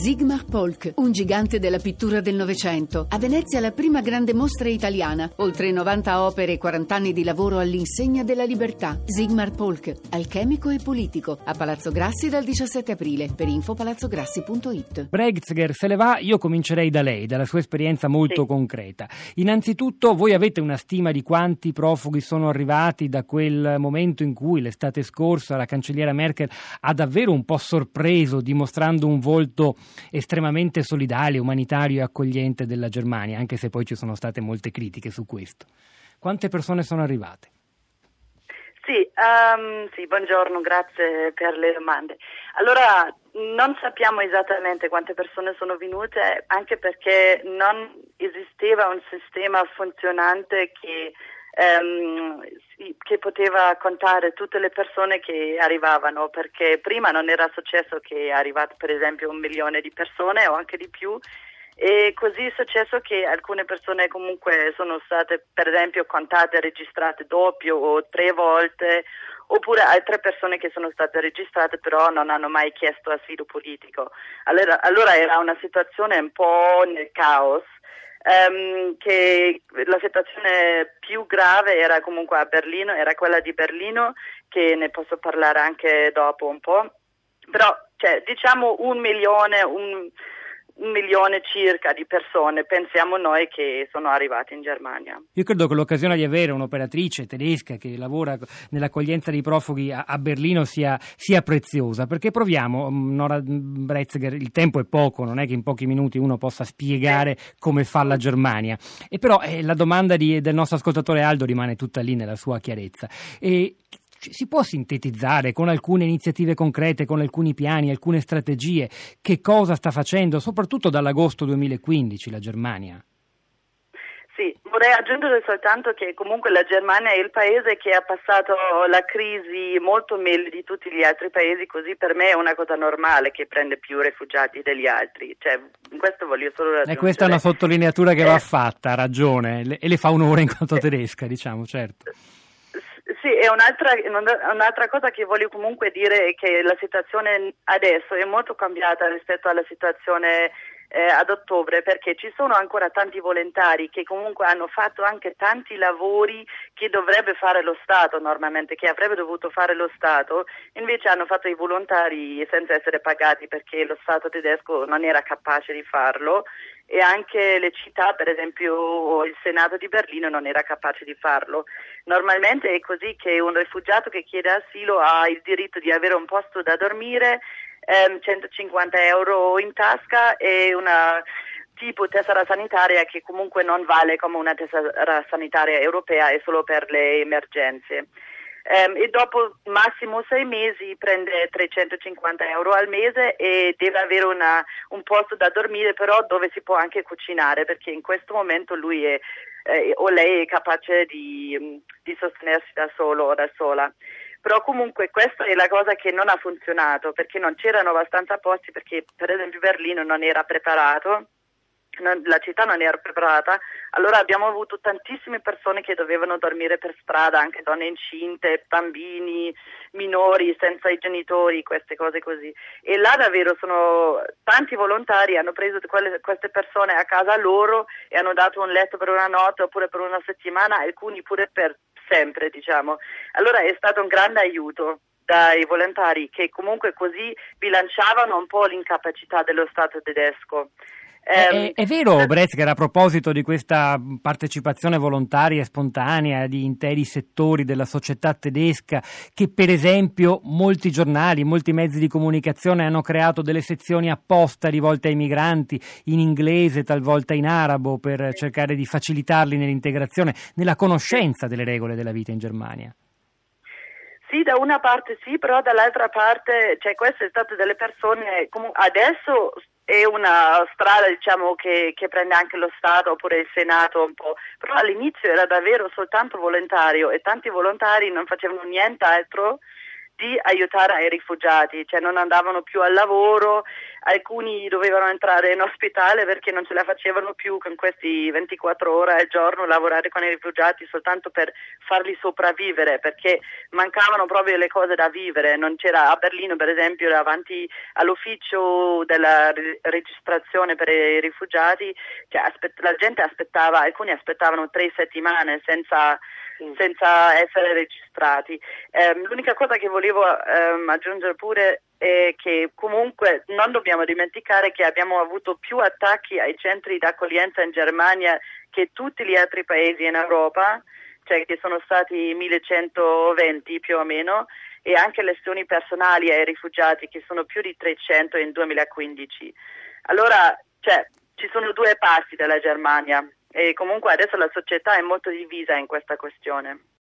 Sigmar Polk, un gigante della pittura del Novecento. A Venezia la prima grande mostra italiana. Oltre 90 opere e 40 anni di lavoro all'insegna della libertà. Sigmar Polk, alchemico e politico. A Palazzo Grassi dal 17 aprile. Per info palazzograssi.it. Bregzger se le va, io comincerei da lei, dalla sua esperienza molto Sì. concreta. Innanzitutto, voi avete una stima di quanti profughi sono arrivati da quel momento in cui l'estate scorsa la cancelliera Merkel ha davvero un po' sorpreso, dimostrando un volto estremamente solidale, umanitario e accogliente della Germania, anche se poi ci sono state molte critiche su questo. Quante persone sono arrivate? Sì, ehm, sì, buongiorno, grazie per le domande. Allora, non sappiamo esattamente quante persone sono venute, anche perché non esisteva un sistema funzionante che, ehm, poteva contare tutte le persone che arrivavano, perché prima non era successo che è per esempio un milione di persone o anche di più. E così è successo che alcune persone comunque sono state per esempio contate registrate doppio o tre volte, oppure altre persone che sono state registrate però non hanno mai chiesto asilo politico. Allora, allora era una situazione un po' nel caos. Ehm, che la situazione più grave era comunque a Berlino, era quella di Berlino, che ne posso parlare anche dopo un po'. Però, cioè, diciamo un milione, un, un milione circa di persone, pensiamo noi che sono arrivate in Germania. Io credo che l'occasione di avere un'operatrice tedesca che lavora nell'accoglienza dei profughi a, a Berlino sia, sia preziosa, perché proviamo, mh, Nora Bretzger, il tempo è poco, non è che in pochi minuti uno possa spiegare come fa la Germania, e però eh, la domanda di- del nostro ascoltatore Aldo rimane tutta lì nella sua chiarezza. E si può sintetizzare con alcune iniziative concrete, con alcuni piani, alcune strategie, che cosa sta facendo, soprattutto dall'agosto 2015 la Germania? Sì, vorrei aggiungere soltanto che comunque la Germania è il paese che ha passato la crisi molto meglio di tutti gli altri paesi, così per me è una cosa normale che prende più rifugiati degli altri. Cioè, questo voglio solo E raggiungere. questa è una sottolineatura che va Eh, fatta, ha ragione, e le fa onore in quanto tedesca, diciamo, certo. Sì, e un'altra, un'altra cosa che voglio comunque dire è che la situazione adesso è molto cambiata rispetto alla situazione eh, ad ottobre perché ci sono ancora tanti volontari che comunque hanno fatto anche tanti lavori che dovrebbe fare lo Stato normalmente, che avrebbe dovuto fare lo Stato, invece hanno fatto i volontari senza essere pagati perché lo Stato tedesco non era capace di farlo e anche le città, per esempio il Senato di Berlino non era capace di farlo. Normalmente è così che un rifugiato che chiede asilo ha il diritto di avere un posto da dormire, ehm, 150 euro in tasca e una tipo tessera sanitaria che comunque non vale come una tessera sanitaria europea, è solo per le emergenze. Ehm, e dopo massimo sei mesi prende 350 euro al mese e deve avere una- un posto da dormire però dove si può anche cucinare perché in questo momento lui è, eh, o lei è capace di, di sostenersi da solo o da sola. Però comunque questa è la cosa che non ha funzionato perché non c'erano abbastanza posti perché per esempio Berlino non era preparato la città non era preparata, allora abbiamo avuto tantissime persone che dovevano dormire per strada, anche donne incinte, bambini, minori, senza i genitori, queste cose così. E là davvero sono tanti volontari, hanno preso quelle- queste persone a casa loro e hanno dato un letto per una notte oppure per una settimana, alcuni pure per sempre, diciamo. Allora è stato un grande aiuto dai volontari che comunque così bilanciavano un po' l'incapacità dello Stato tedesco. È, Ehm, è vero, Bretzger, a proposito di questa partecipazione volontaria e spontanea di interi settori della società tedesca, che per esempio molti giornali, molti mezzi di comunicazione hanno creato delle sezioni apposta rivolte ai migranti, in inglese, talvolta in arabo, per cercare di facilitarli nell'integrazione, nella conoscenza delle regole della vita in Germania. Sì, da una parte sì, però dall'altra parte, cioè queste sono state delle persone, adesso è una strada diciamo che, che prende anche lo Stato oppure il Senato un po', però all'inizio era davvero soltanto volontario e tanti volontari non facevano nient'altro di aiutare i rifugiati, cioè non andavano più al lavoro, alcuni dovevano entrare in ospedale perché non ce la facevano più con questi 24 ore al giorno lavorare con i rifugiati soltanto per farli sopravvivere perché mancavano proprio le cose da vivere, non c'era a Berlino per esempio davanti all'ufficio della registrazione per i rifugiati, cioè, la gente aspettava, alcuni aspettavano tre settimane senza senza essere registrati. Eh, l'unica cosa che volevo ehm, aggiungere pure è che comunque non dobbiamo dimenticare che abbiamo avuto più attacchi ai centri d'accoglienza in Germania che tutti gli altri paesi in Europa, cioè che sono stati 1120 più o meno, e anche lesioni personali ai rifugiati che sono più di 300 in 2015. Allora, cioè, ci sono due passi della Germania e comunque adesso la società è molto divisa in questa questione.